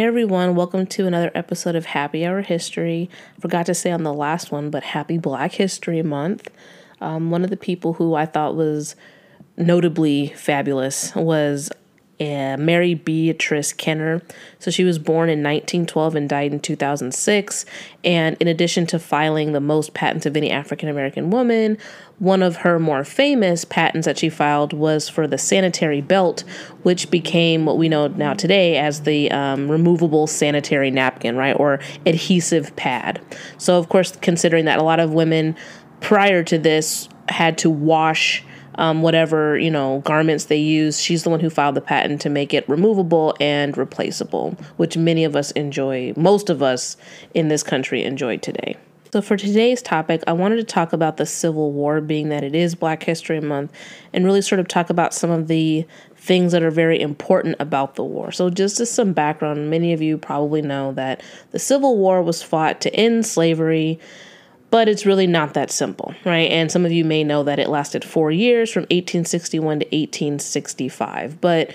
Hey everyone, welcome to another episode of Happy Hour History. Forgot to say on the last one, but happy Black History Month. Um, one of the people who I thought was notably fabulous was uh, Mary Beatrice Kenner. So she was born in 1912 and died in 2006. And in addition to filing the most patents of any African American woman, one of her more famous patents that she filed was for the sanitary belt, which became what we know now today as the um, removable sanitary napkin, right, or adhesive pad. So, of course, considering that a lot of women prior to this had to wash um, whatever you know garments they use. She's the one who filed the patent to make it removable and replaceable, which many of us enjoy. Most of us in this country enjoy today. So, for today's topic, I wanted to talk about the Civil War, being that it is Black History Month, and really sort of talk about some of the things that are very important about the war. So, just as some background, many of you probably know that the Civil War was fought to end slavery but it's really not that simple, right? And some of you may know that it lasted four years from 1861 to 1865. But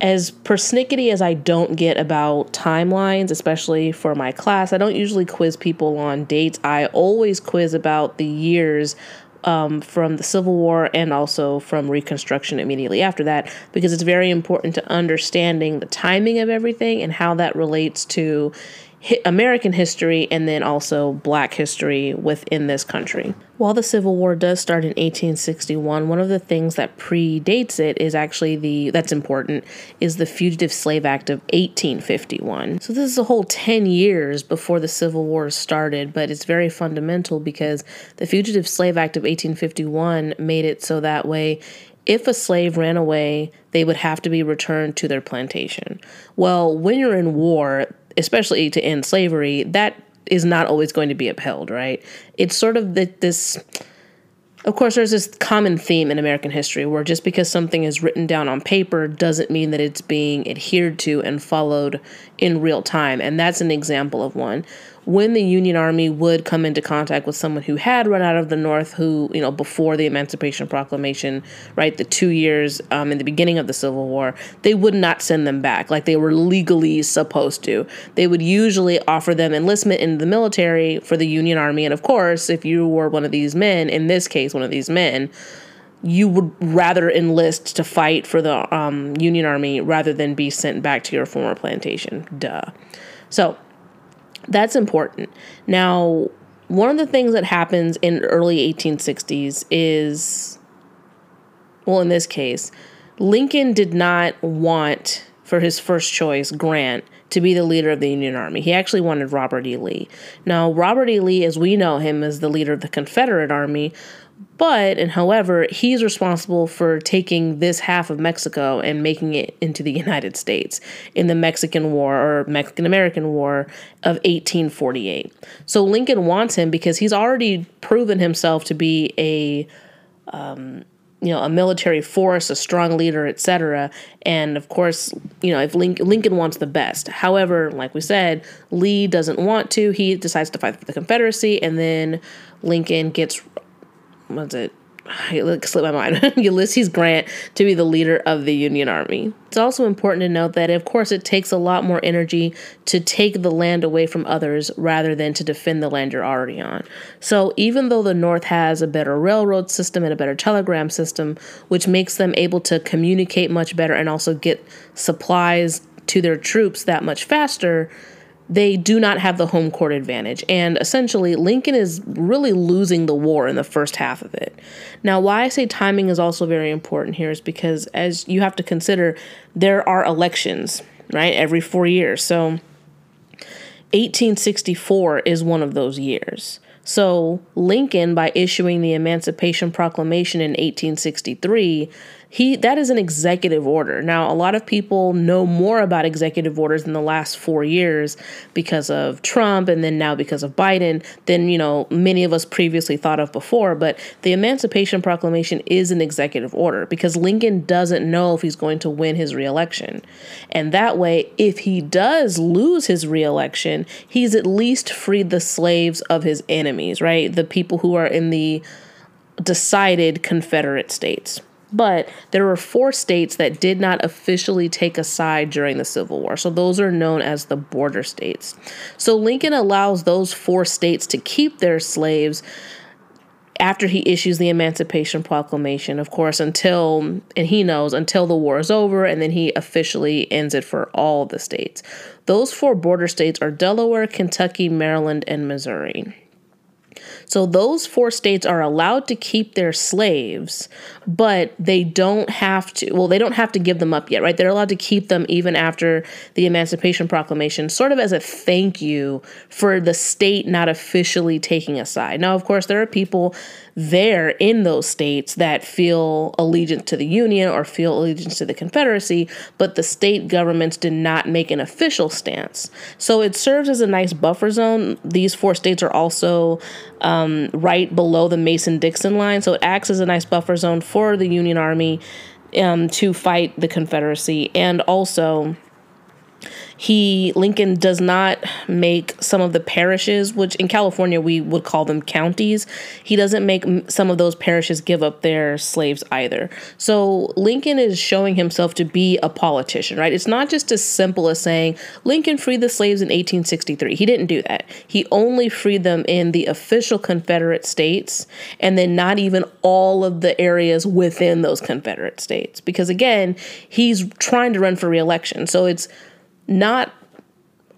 as persnickety as I don't get about timelines, especially for my class, I don't usually quiz people on dates. I always quiz about the years um, from the Civil War and also from Reconstruction immediately after that, because it's very important to understanding the timing of everything and how that relates to American history and then also black history within this country. While the Civil War does start in 1861, one of the things that predates it is actually the that's important is the Fugitive Slave Act of 1851. So this is a whole 10 years before the Civil War started, but it's very fundamental because the Fugitive Slave Act of 1851 made it so that way if a slave ran away, they would have to be returned to their plantation. Well, when you're in war, especially to end slavery, that is not always going to be upheld, right? It's sort of the, this. Of course, there's this common theme in American history where just because something is written down on paper doesn't mean that it's being adhered to and followed in real time. And that's an example of one when the Union Army would come into contact with someone who had run out of the North, who, you know, before the Emancipation Proclamation, right, the two years um, in the beginning of the Civil War, they would not send them back like they were legally supposed to. They would usually offer them enlistment in the military for the Union Army. And of course, if you were one of these men, in this case, one of these men, you would rather enlist to fight for the um, Union Army rather than be sent back to your former plantation. Duh. So, that's important. Now, one of the things that happens in early 1860s is well in this case, Lincoln did not want for his first choice Grant to be the leader of the Union Army. He actually wanted Robert E. Lee. Now, Robert E. Lee, as we know him, is the leader of the Confederate Army, but, and however, he's responsible for taking this half of Mexico and making it into the United States in the Mexican War or Mexican American War of 1848. So Lincoln wants him because he's already proven himself to be a, um, you know, a military force, a strong leader, etc. And of course, you know, if Lincoln, Lincoln wants the best. However, like we said, Lee doesn't want to. He decides to fight for the Confederacy, and then Lincoln gets what's it? It slipped my mind. Ulysses Grant to be the leader of the Union Army. It's also important to note that, of course, it takes a lot more energy to take the land away from others rather than to defend the land you're already on. So, even though the North has a better railroad system and a better telegram system, which makes them able to communicate much better and also get supplies to their troops that much faster, they do not have the home court advantage. And essentially, Lincoln is really losing the war in the first half of it. Now, why I say timing is also very important here is because, as you have to consider, there are elections, right, every four years. So, 1864 is one of those years. So, Lincoln, by issuing the Emancipation Proclamation in 1863, he that is an executive order. Now, a lot of people know more about executive orders in the last 4 years because of Trump and then now because of Biden than, you know, many of us previously thought of before, but the Emancipation Proclamation is an executive order because Lincoln doesn't know if he's going to win his reelection. And that way, if he does lose his reelection, he's at least freed the slaves of his enemies, right? The people who are in the decided Confederate states. But there were four states that did not officially take a side during the Civil War. So those are known as the border states. So Lincoln allows those four states to keep their slaves after he issues the Emancipation Proclamation, of course, until, and he knows, until the war is over, and then he officially ends it for all the states. Those four border states are Delaware, Kentucky, Maryland, and Missouri. So those four states are allowed to keep their slaves, but they don't have to, well, they don't have to give them up yet, right? They're allowed to keep them even after the Emancipation Proclamation, sort of as a thank you for the state not officially taking a side. Now, of course, there are people there in those states that feel allegiance to the Union or feel allegiance to the Confederacy, but the state governments did not make an official stance. So it serves as a nice buffer zone. These four states are also um, right below the Mason Dixon line, so it acts as a nice buffer zone for the Union Army um, to fight the Confederacy and also he Lincoln does not make some of the parishes, which in California we would call them counties. He doesn't make some of those parishes give up their slaves either. So Lincoln is showing himself to be a politician, right? It's not just as simple as saying Lincoln freed the slaves in 1863. He didn't do that. He only freed them in the official Confederate states and then not even all of the areas within those Confederate states because again, he's trying to run for reelection. So it's not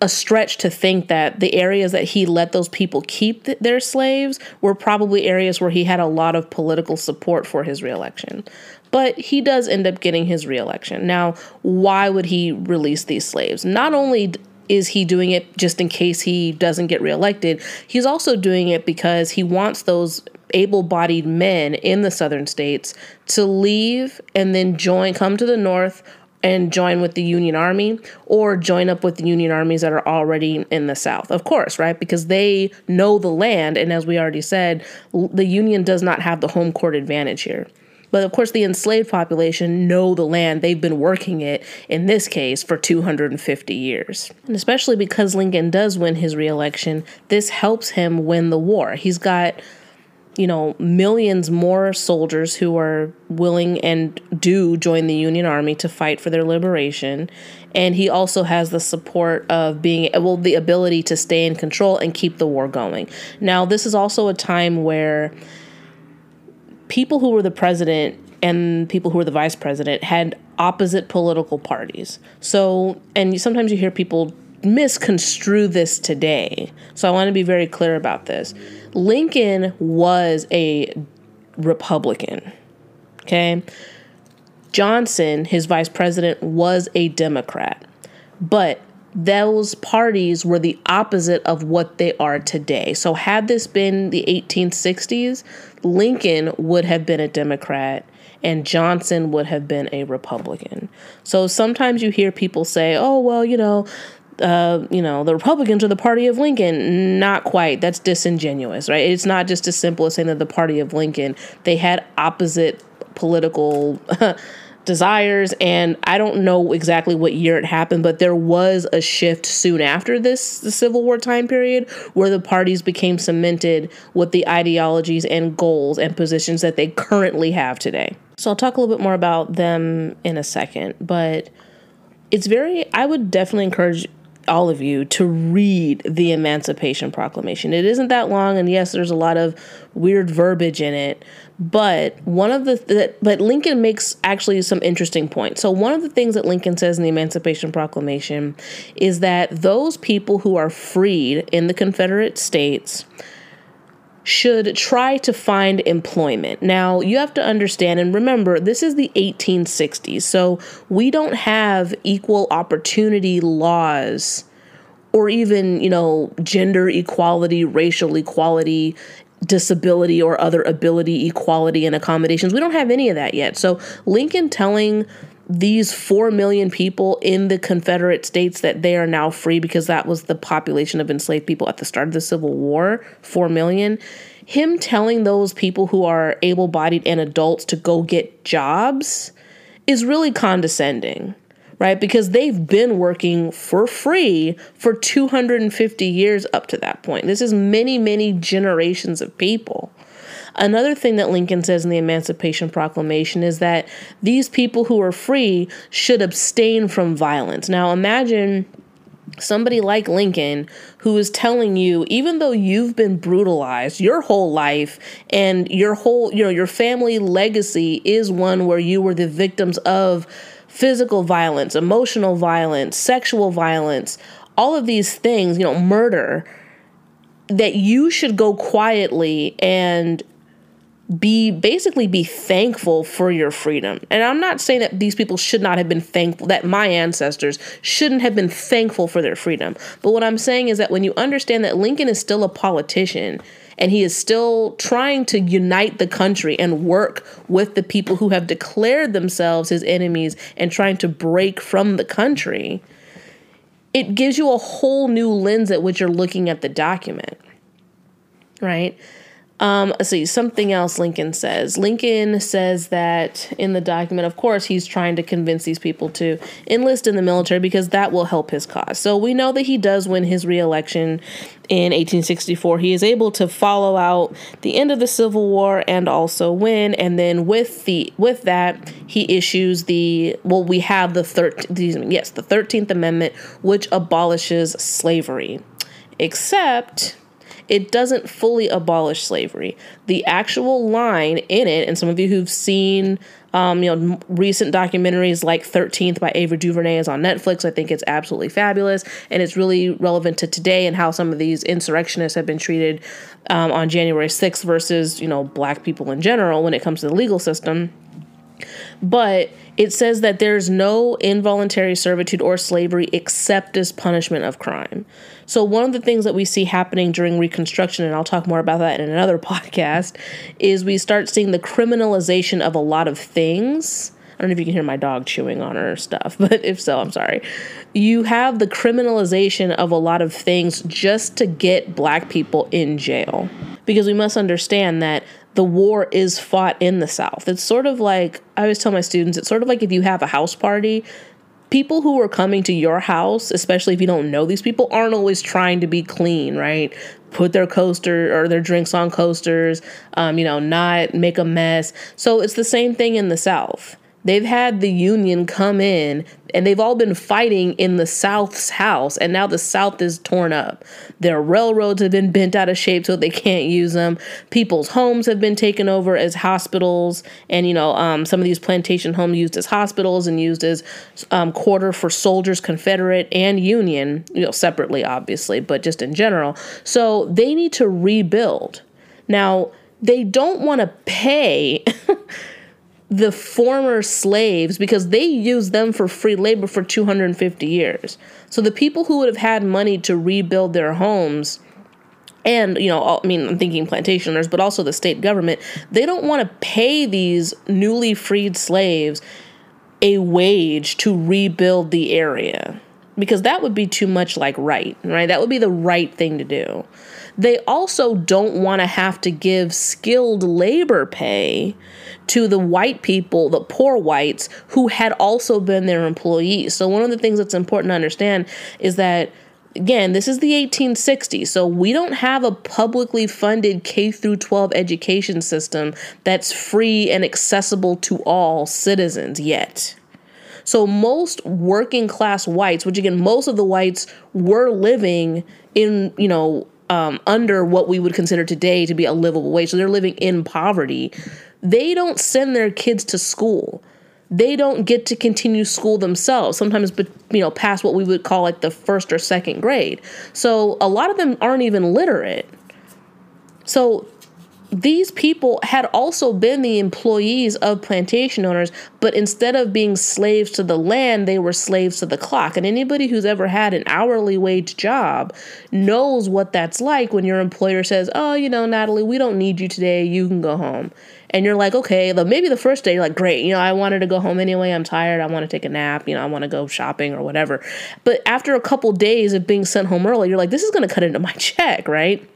a stretch to think that the areas that he let those people keep th- their slaves were probably areas where he had a lot of political support for his reelection. But he does end up getting his reelection. Now, why would he release these slaves? Not only is he doing it just in case he doesn't get reelected, he's also doing it because he wants those able bodied men in the southern states to leave and then join, come to the north and join with the Union Army or join up with the Union armies that are already in the South. Of course, right? Because they know the land. And as we already said, the Union does not have the home court advantage here. But of course, the enslaved population know the land. They've been working it, in this case, for 250 years. And especially because Lincoln does win his reelection, this helps him win the war. He's got you know, millions more soldiers who are willing and do join the Union Army to fight for their liberation. And he also has the support of being, well, the ability to stay in control and keep the war going. Now, this is also a time where people who were the president and people who were the vice president had opposite political parties. So, and sometimes you hear people misconstrue this today. So I want to be very clear about this. Lincoln was a Republican. Okay. Johnson, his vice president, was a Democrat. But those parties were the opposite of what they are today. So, had this been the 1860s, Lincoln would have been a Democrat and Johnson would have been a Republican. So, sometimes you hear people say, oh, well, you know, uh, you know, the Republicans are the party of Lincoln. Not quite. That's disingenuous, right? It's not just as simple as saying that the party of Lincoln. They had opposite political desires, and I don't know exactly what year it happened, but there was a shift soon after this, the Civil War time period, where the parties became cemented with the ideologies and goals and positions that they currently have today. So I'll talk a little bit more about them in a second, but it's very, I would definitely encourage all of you to read the Emancipation Proclamation. It isn't that long, and yes, there's a lot of weird verbiage in it. But one of the th- but Lincoln makes actually some interesting points. So one of the things that Lincoln says in the Emancipation Proclamation is that those people who are freed in the Confederate States should try to find employment. Now, you have to understand and remember, this is the 1860s, so we don't have equal opportunity laws or even, you know, gender equality, racial equality, disability or other ability equality and accommodations. We don't have any of that yet. So, Lincoln telling these 4 million people in the Confederate States that they are now free because that was the population of enslaved people at the start of the Civil War 4 million. Him telling those people who are able bodied and adults to go get jobs is really condescending, right? Because they've been working for free for 250 years up to that point. This is many, many generations of people. Another thing that Lincoln says in the Emancipation Proclamation is that these people who are free should abstain from violence. Now, imagine somebody like Lincoln who is telling you even though you've been brutalized your whole life and your whole you know your family legacy is one where you were the victims of physical violence, emotional violence, sexual violence, all of these things, you know, murder that you should go quietly and be basically be thankful for your freedom. And I'm not saying that these people should not have been thankful, that my ancestors shouldn't have been thankful for their freedom. But what I'm saying is that when you understand that Lincoln is still a politician and he is still trying to unite the country and work with the people who have declared themselves his enemies and trying to break from the country, it gives you a whole new lens at which you're looking at the document. Right? Um, let's see, something else Lincoln says. Lincoln says that in the document, of course, he's trying to convince these people to enlist in the military because that will help his cause. So we know that he does win his reelection in 1864. He is able to follow out the end of the Civil War and also win. And then with the with that, he issues the well, we have the third yes, the 13th Amendment, which abolishes slavery. Except it doesn't fully abolish slavery. The actual line in it, and some of you who've seen um, you know, recent documentaries like 13th by Ava DuVernay is on Netflix. I think it's absolutely fabulous. And it's really relevant to today and how some of these insurrectionists have been treated um, on January 6th versus, you know, black people in general when it comes to the legal system. But it says that there's no involuntary servitude or slavery except as punishment of crime. So, one of the things that we see happening during Reconstruction, and I'll talk more about that in another podcast, is we start seeing the criminalization of a lot of things. I don't know if you can hear my dog chewing on her stuff, but if so, I'm sorry. You have the criminalization of a lot of things just to get black people in jail. Because we must understand that the war is fought in the South. It's sort of like, I always tell my students, it's sort of like if you have a house party, people who are coming to your house, especially if you don't know these people, aren't always trying to be clean, right? Put their coaster or their drinks on coasters, um, you know, not make a mess. So it's the same thing in the South. They've had the Union come in and they've all been fighting in the South's house, and now the South is torn up. Their railroads have been bent out of shape so they can't use them. People's homes have been taken over as hospitals, and you know, um, some of these plantation homes used as hospitals and used as um, quarter for soldiers, Confederate and Union, you know, separately, obviously, but just in general. So they need to rebuild. Now, they don't want to pay. the former slaves because they used them for free labor for 250 years. So the people who would have had money to rebuild their homes and you know i mean i'm thinking plantation owners but also the state government they don't want to pay these newly freed slaves a wage to rebuild the area. Because that would be too much like right right? That would be the right thing to do they also don't want to have to give skilled labor pay to the white people, the poor whites, who had also been their employees. So, one of the things that's important to understand is that again this is the 1860s so we don't have a publicly funded k through 12 education system that's free and accessible to all citizens yet so most working class whites which again most of the whites were living in you know um, under what we would consider today to be a livable wage so they're living in poverty they don't send their kids to school. They don't get to continue school themselves, sometimes, but you know, past what we would call like the first or second grade. So a lot of them aren't even literate. So these people had also been the employees of plantation owners, but instead of being slaves to the land, they were slaves to the clock. And anybody who's ever had an hourly wage job knows what that's like when your employer says, Oh, you know, Natalie, we don't need you today. You can go home and you're like, okay, maybe the first day you're like, great, you know, I wanted to go home anyway. I'm tired. I want to take a nap. You know, I want to go shopping or whatever. But after a couple days of being sent home early, you're like, this is going to cut into my check, right?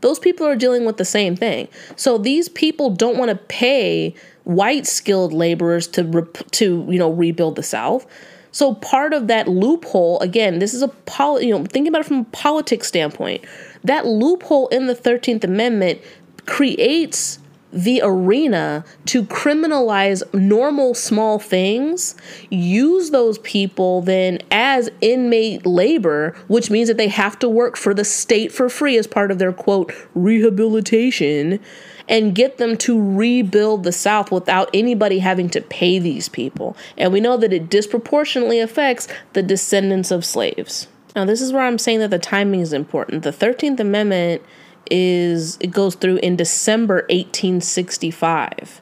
Those people are dealing with the same thing. So these people don't want to pay white skilled laborers to to you know rebuild the South. So part of that loophole, again, this is a pol- you know thinking about it from a politics standpoint. That loophole in the Thirteenth Amendment creates the arena to criminalize normal small things, use those people then as inmate labor, which means that they have to work for the state for free as part of their quote rehabilitation, and get them to rebuild the South without anybody having to pay these people. And we know that it disproportionately affects the descendants of slaves. Now, this is where I'm saying that the timing is important. The 13th Amendment is it goes through in December 1865.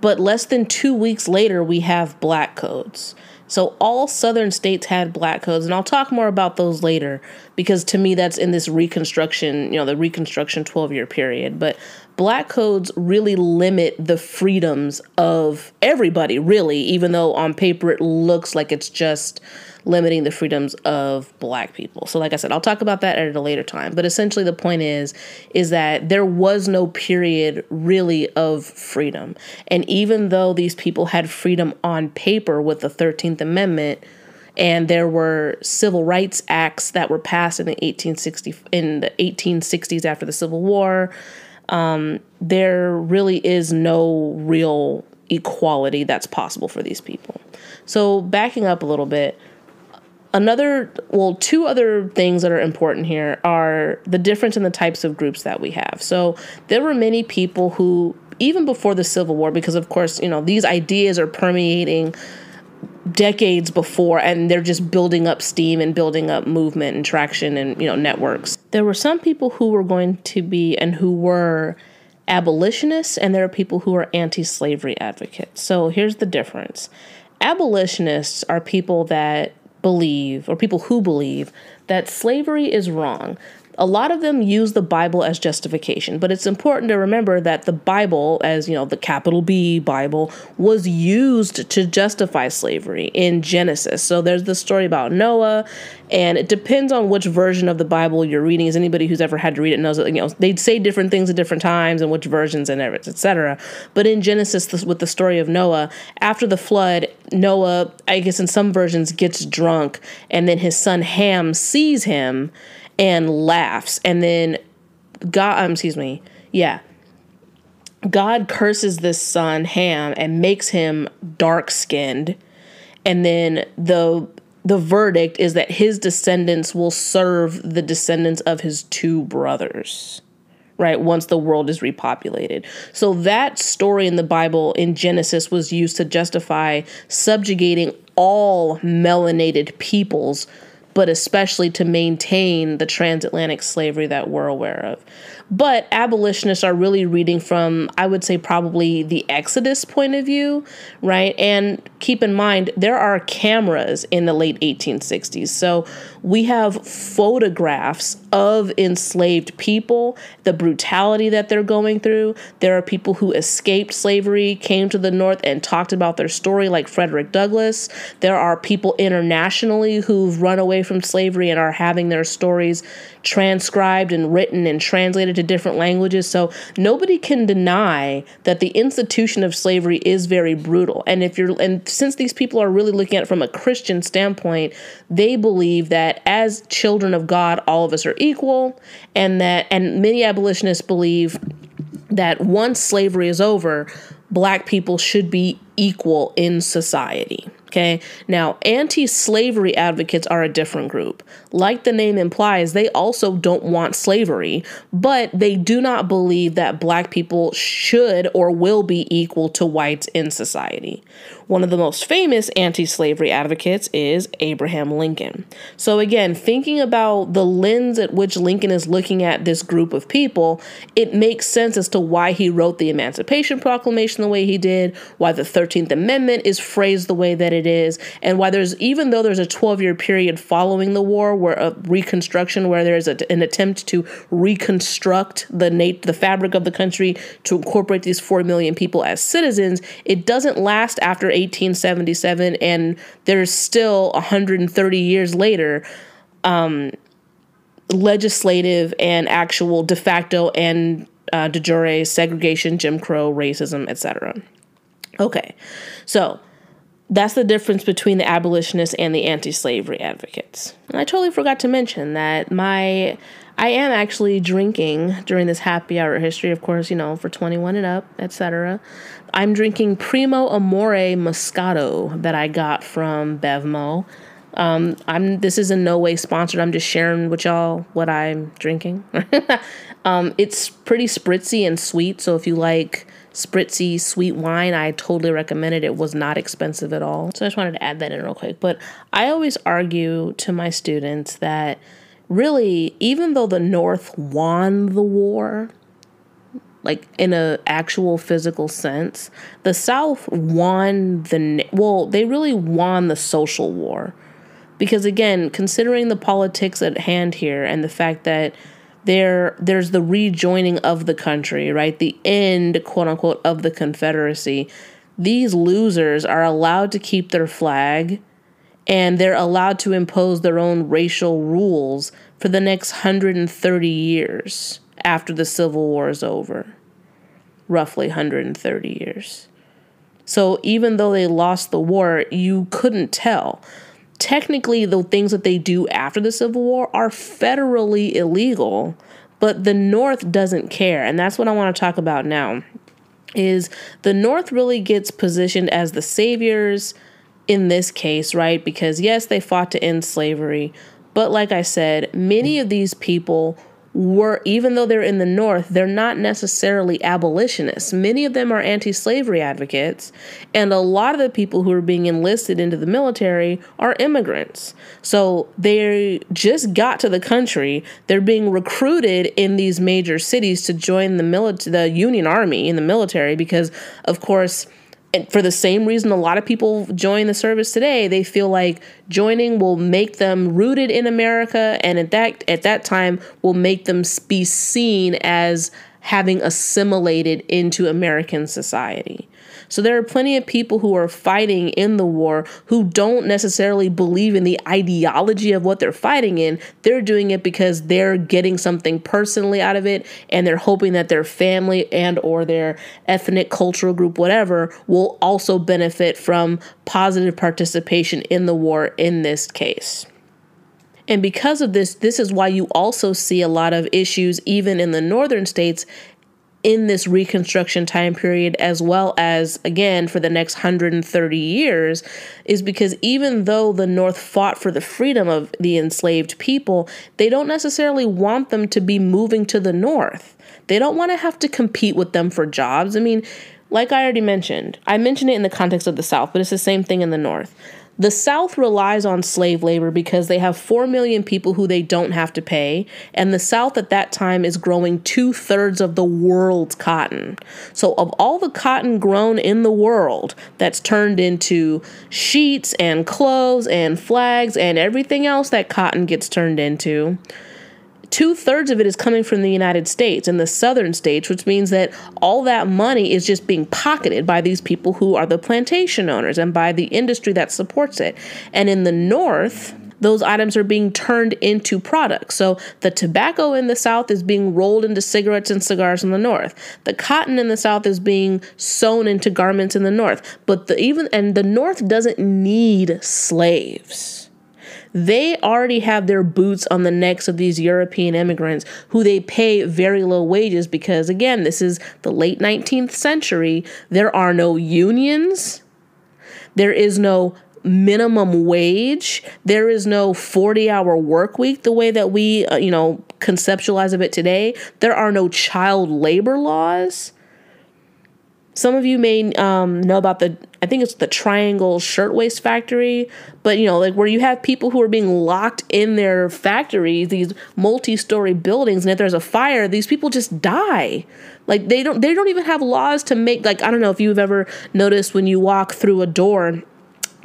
But less than 2 weeks later we have black codes. So all southern states had black codes and I'll talk more about those later because to me that's in this reconstruction, you know, the reconstruction 12-year period, but black codes really limit the freedoms of everybody really even though on paper it looks like it's just limiting the freedoms of black people. So like I said, I'll talk about that at a later time. But essentially the point is is that there was no period really of freedom. And even though these people had freedom on paper with the 13th Amendment, and there were civil rights acts that were passed in the 1860 in the 1860s after the Civil War. Um, there really is no real equality that's possible for these people. So backing up a little bit, Another, well, two other things that are important here are the difference in the types of groups that we have. So there were many people who, even before the Civil War, because of course, you know, these ideas are permeating decades before and they're just building up steam and building up movement and traction and you know networks. There were some people who were going to be and who were abolitionists and there are people who are anti-slavery advocates. So here's the difference. Abolitionists are people that believe, or people who believe, that slavery is wrong. A lot of them use the Bible as justification, but it's important to remember that the Bible, as you know, the capital B Bible, was used to justify slavery in Genesis. So there's the story about Noah, and it depends on which version of the Bible you're reading. As anybody who's ever had to read it knows that you know they'd say different things at different times and which versions and etc. But in Genesis, with the story of Noah, after the flood, Noah, I guess in some versions, gets drunk, and then his son Ham sees him and laughs. And then God, um, excuse me, yeah. God curses this son, Ham, and makes him dark skinned. And then the the verdict is that his descendants will serve the descendants of his two brothers right once the world is repopulated so that story in the bible in genesis was used to justify subjugating all melanated peoples but especially to maintain the transatlantic slavery that we're aware of. But abolitionists are really reading from, I would say, probably the Exodus point of view, right? And keep in mind, there are cameras in the late 1860s. So we have photographs of enslaved people, the brutality that they're going through. There are people who escaped slavery, came to the North, and talked about their story, like Frederick Douglass. There are people internationally who've run away from slavery and are having their stories transcribed and written and translated to different languages. So nobody can deny that the institution of slavery is very brutal. And if you're and since these people are really looking at it from a Christian standpoint, they believe that as children of God, all of us are equal, and that and many abolitionists believe that once slavery is over, black people should be equal in society. Okay. Now, anti slavery advocates are a different group. Like the name implies, they also don't want slavery, but they do not believe that black people should or will be equal to whites in society. One of the most famous anti slavery advocates is Abraham Lincoln. So, again, thinking about the lens at which Lincoln is looking at this group of people, it makes sense as to why he wrote the Emancipation Proclamation the way he did, why the 13th Amendment is phrased the way that it is, and why there's, even though there's a 12 year period following the war where a reconstruction, where there's a, an attempt to reconstruct the, nat- the fabric of the country to incorporate these 4 million people as citizens, it doesn't last after 1877, and there's still 130 years later. Um, legislative and actual de facto and uh, de jure segregation, Jim Crow, racism, etc. Okay, so that's the difference between the abolitionists and the anti slavery advocates. And I totally forgot to mention that my I am actually drinking during this happy hour history, of course, you know, for 21 and up, etc. I'm drinking Primo Amore Moscato that I got from Bevmo. Um, I'm this is in no way sponsored. I'm just sharing with y'all what I'm drinking. um, it's pretty spritzy and sweet, so if you like spritzy sweet wine, I totally recommend it. It was not expensive at all. So I just wanted to add that in real quick. But I always argue to my students that really, even though the North won the war, like in a actual physical sense, the South won the well, they really won the social war. Because again, considering the politics at hand here and the fact that there there's the rejoining of the country, right? The end, quote unquote, of the Confederacy. These losers are allowed to keep their flag and they're allowed to impose their own racial rules for the next 130 years after the Civil War is over. Roughly 130 years. So even though they lost the war, you couldn't tell. Technically, the things that they do after the Civil War are federally illegal, but the North doesn't care. And that's what I want to talk about now. Is the North really gets positioned as the saviors in this case, right? Because yes, they fought to end slavery, but like I said, many of these people were, even though they're in the North, they're not necessarily abolitionists. Many of them are anti slavery advocates, and a lot of the people who are being enlisted into the military are immigrants. So they just got to the country. They're being recruited in these major cities to join the military, the Union Army in the military, because, of course, and for the same reason a lot of people join the service today they feel like joining will make them rooted in america and at that at that time will make them be seen as having assimilated into american society so there are plenty of people who are fighting in the war who don't necessarily believe in the ideology of what they're fighting in. They're doing it because they're getting something personally out of it and they're hoping that their family and or their ethnic cultural group whatever will also benefit from positive participation in the war in this case. And because of this, this is why you also see a lot of issues, even in the northern states, in this Reconstruction time period, as well as again for the next 130 years, is because even though the North fought for the freedom of the enslaved people, they don't necessarily want them to be moving to the North. They don't want to have to compete with them for jobs. I mean, like I already mentioned, I mentioned it in the context of the South, but it's the same thing in the North. The South relies on slave labor because they have 4 million people who they don't have to pay, and the South at that time is growing two thirds of the world's cotton. So, of all the cotton grown in the world that's turned into sheets and clothes and flags and everything else that cotton gets turned into, two thirds of it is coming from the United States and the southern states, which means that all that money is just being pocketed by these people who are the plantation owners and by the industry that supports it. And in the north, those items are being turned into products. So the tobacco in the South is being rolled into cigarettes and cigars in the North. The cotton in the South is being sewn into garments in the North. But the even and the North doesn't need slaves they already have their boots on the necks of these European immigrants who they pay very low wages because, again, this is the late 19th century. There are no unions, there is no minimum wage. There is no 40 hour work week the way that we, uh, you know, conceptualize of it today. There are no child labor laws. Some of you may um, know about the, I think it's the Triangle Shirtwaist Factory, but you know, like where you have people who are being locked in their factories, these multi-story buildings, and if there's a fire, these people just die. Like they don't, they don't even have laws to make. Like I don't know if you've ever noticed when you walk through a door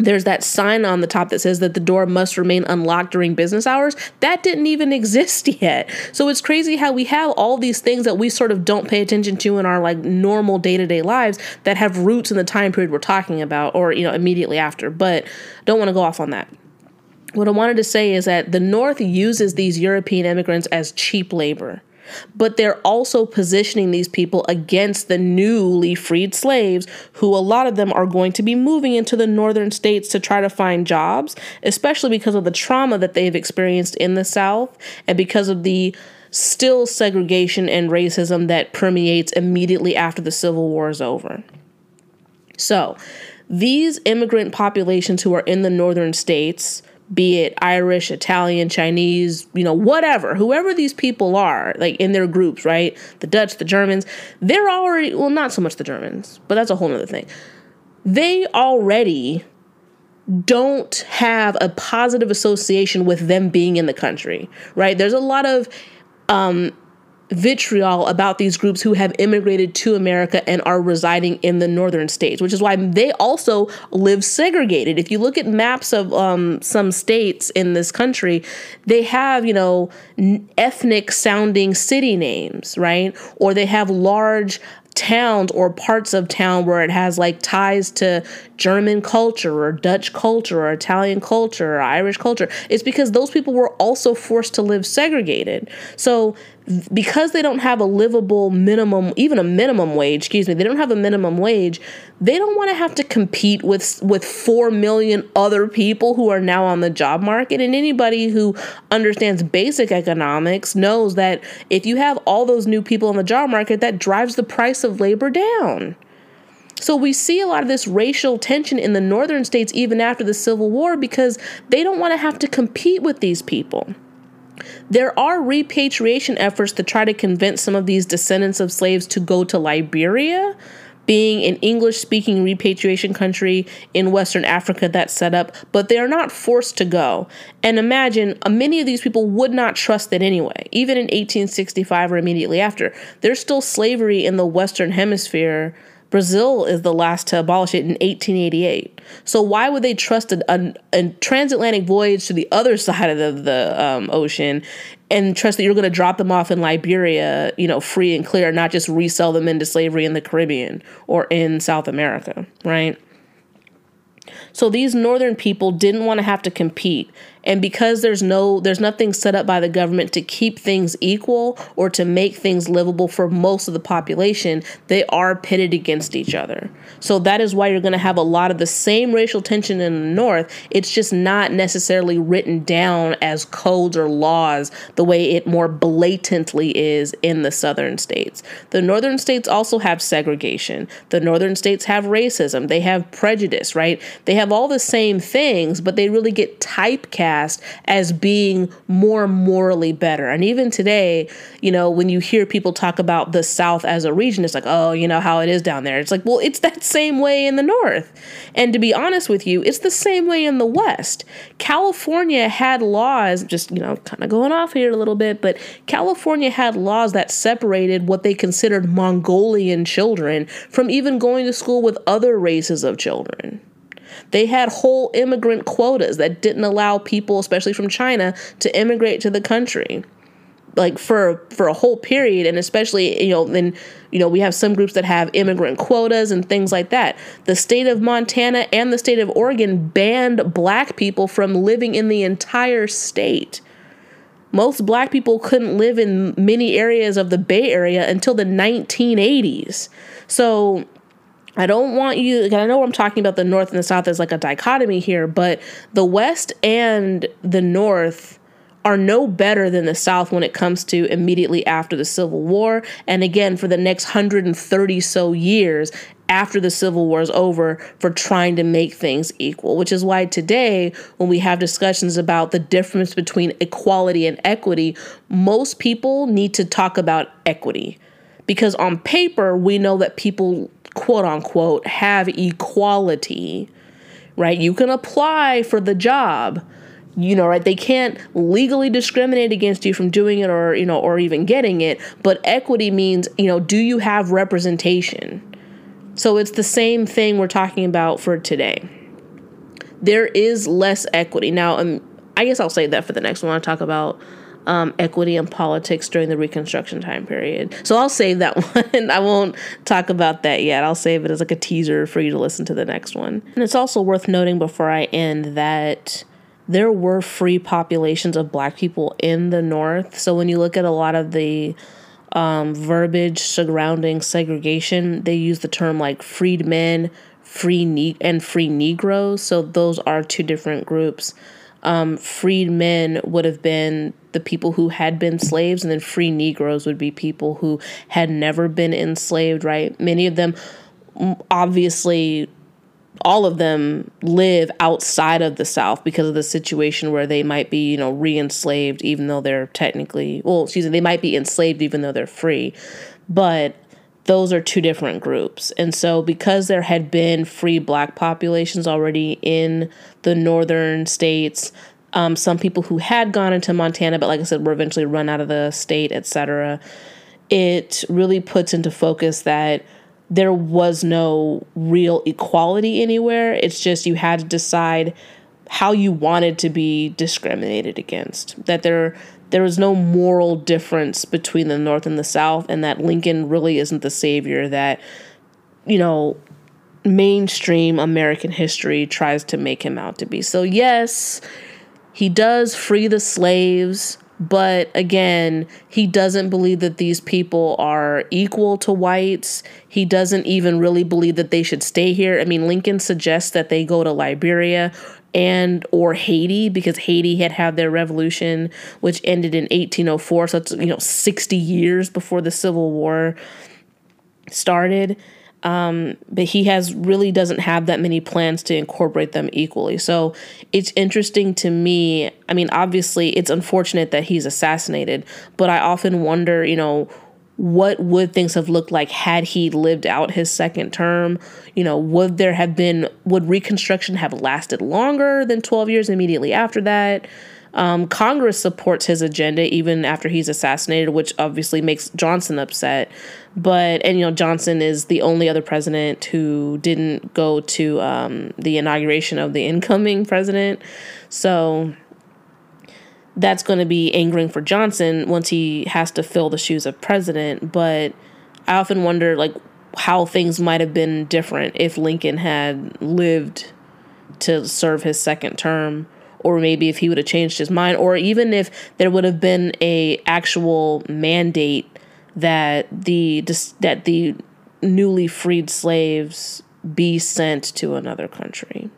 there's that sign on the top that says that the door must remain unlocked during business hours. That didn't even exist yet. So it's crazy how we have all these things that we sort of don't pay attention to in our like normal day-to-day lives that have roots in the time period we're talking about or you know immediately after. But don't want to go off on that. What I wanted to say is that the North uses these European immigrants as cheap labor but they're also positioning these people against the newly freed slaves, who a lot of them are going to be moving into the northern states to try to find jobs, especially because of the trauma that they've experienced in the South and because of the still segregation and racism that permeates immediately after the Civil War is over. So, these immigrant populations who are in the northern states, be it Irish, Italian, Chinese, you know, whatever, whoever these people are, like in their groups, right? The Dutch, the Germans, they're already, well, not so much the Germans, but that's a whole other thing. They already don't have a positive association with them being in the country, right? There's a lot of um, vitriol about these groups who have immigrated to America and are residing in the northern states, which is why they also live segregated. If you look at maps of um, some states in this country, they have, you know, ethnic sounding city names, right? Or they have large towns or parts of town where it has like ties to German culture or Dutch culture or Italian culture or Irish culture. It's because those people were also forced to live segregated. So because they don't have a livable minimum even a minimum wage excuse me they don't have a minimum wage they don't want to have to compete with with 4 million other people who are now on the job market and anybody who understands basic economics knows that if you have all those new people on the job market that drives the price of labor down. So we see a lot of this racial tension in the northern states even after the civil war because they don't want to have to compete with these people there are repatriation efforts to try to convince some of these descendants of slaves to go to Liberia, being an English speaking repatriation country in Western Africa that's set up, but they are not forced to go. And imagine uh, many of these people would not trust it anyway, even in 1865 or immediately after. There's still slavery in the Western Hemisphere Brazil is the last to abolish it in 1888. So why would they trust a, a, a transatlantic voyage to the other side of the, the um, ocean and trust that you're going to drop them off in Liberia, you know, free and clear, not just resell them into slavery in the Caribbean or in South America, right? So these northern people didn't want to have to compete and because there's no there's nothing set up by the government to keep things equal or to make things livable for most of the population they are pitted against each other. So that is why you're going to have a lot of the same racial tension in the north. It's just not necessarily written down as codes or laws the way it more blatantly is in the southern states. The northern states also have segregation. The northern states have racism. They have prejudice right? They have all the same things but they really get typecast past as being more morally better. And even today, you know, when you hear people talk about the South as a region, it's like, oh, you know how it is down there. It's like, well, it's that same way in the North. And to be honest with you, it's the same way in the West. California had laws, just, you know, kind of going off here a little bit, but California had laws that separated what they considered Mongolian children from even going to school with other races of children. They had whole immigrant quotas that didn't allow people, especially from China, to immigrate to the country like for for a whole period. And especially you know then you know we have some groups that have immigrant quotas and things like that. The state of montana and the state of oregon banned black people from living in the entire state. Most black people couldn't live in many areas of the bay area until the 1980s so I don't want you, I know I'm talking about the North and the South as like a dichotomy here, but the West and the North are no better than the South when it comes to immediately after the Civil War. And again, for the next 130 so years after the Civil War is over for trying to make things equal, which is why today, when we have discussions about the difference between equality and equity, most people need to talk about equity. Because on paper, we know that people quote unquote have equality, right? You can apply for the job. You know, right? They can't legally discriminate against you from doing it or, you know, or even getting it. But equity means, you know, do you have representation? So it's the same thing we're talking about for today. There is less equity. Now, um, I guess I'll say that for the next one. I'll talk about um, equity and politics during the Reconstruction time period. So I'll save that one. I won't talk about that yet. I'll save it as like a teaser for you to listen to the next one. And it's also worth noting before I end that there were free populations of black people in the North. So when you look at a lot of the um, verbiage surrounding segregation, they use the term like freedmen, free ne- and free Negroes. So those are two different groups Um, freed men would have been the people who had been slaves, and then free Negroes would be people who had never been enslaved, right? Many of them obviously all of them live outside of the South because of the situation where they might be, you know, re-enslaved even though they're technically well, excuse me, they might be enslaved even though they're free. But those are two different groups. And so because there had been free black populations already in the northern states, um, some people who had gone into Montana, but like I said, were eventually run out of the state, etc. It really puts into focus that there was no real equality anywhere. It's just you had to decide how you wanted to be discriminated against. That there there was no moral difference between the North and the South, and that Lincoln really isn't the savior that, you know, mainstream American history tries to make him out to be. So, yes, he does free the slaves, but again, he doesn't believe that these people are equal to whites. He doesn't even really believe that they should stay here. I mean, Lincoln suggests that they go to Liberia and or Haiti because Haiti had had their revolution which ended in 1804 so it's you know 60 years before the civil war started um, but he has really doesn't have that many plans to incorporate them equally. So it's interesting to me. I mean, obviously, it's unfortunate that he's assassinated, but I often wonder, you know, what would things have looked like had he lived out his second term? You know, would there have been, would Reconstruction have lasted longer than 12 years immediately after that? Um, Congress supports his agenda even after he's assassinated, which obviously makes Johnson upset. But, and you know, Johnson is the only other president who didn't go to um, the inauguration of the incoming president. So that's going to be angering for Johnson once he has to fill the shoes of president. But I often wonder, like, how things might have been different if Lincoln had lived to serve his second term or maybe if he would have changed his mind or even if there would have been a actual mandate that the that the newly freed slaves be sent to another country.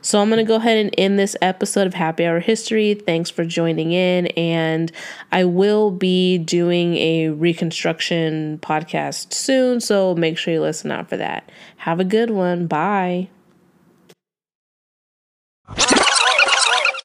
So I'm going to go ahead and end this episode of Happy Hour History. Thanks for joining in. And I will be doing a reconstruction podcast soon. So make sure you listen out for that. Have a good one. Bye.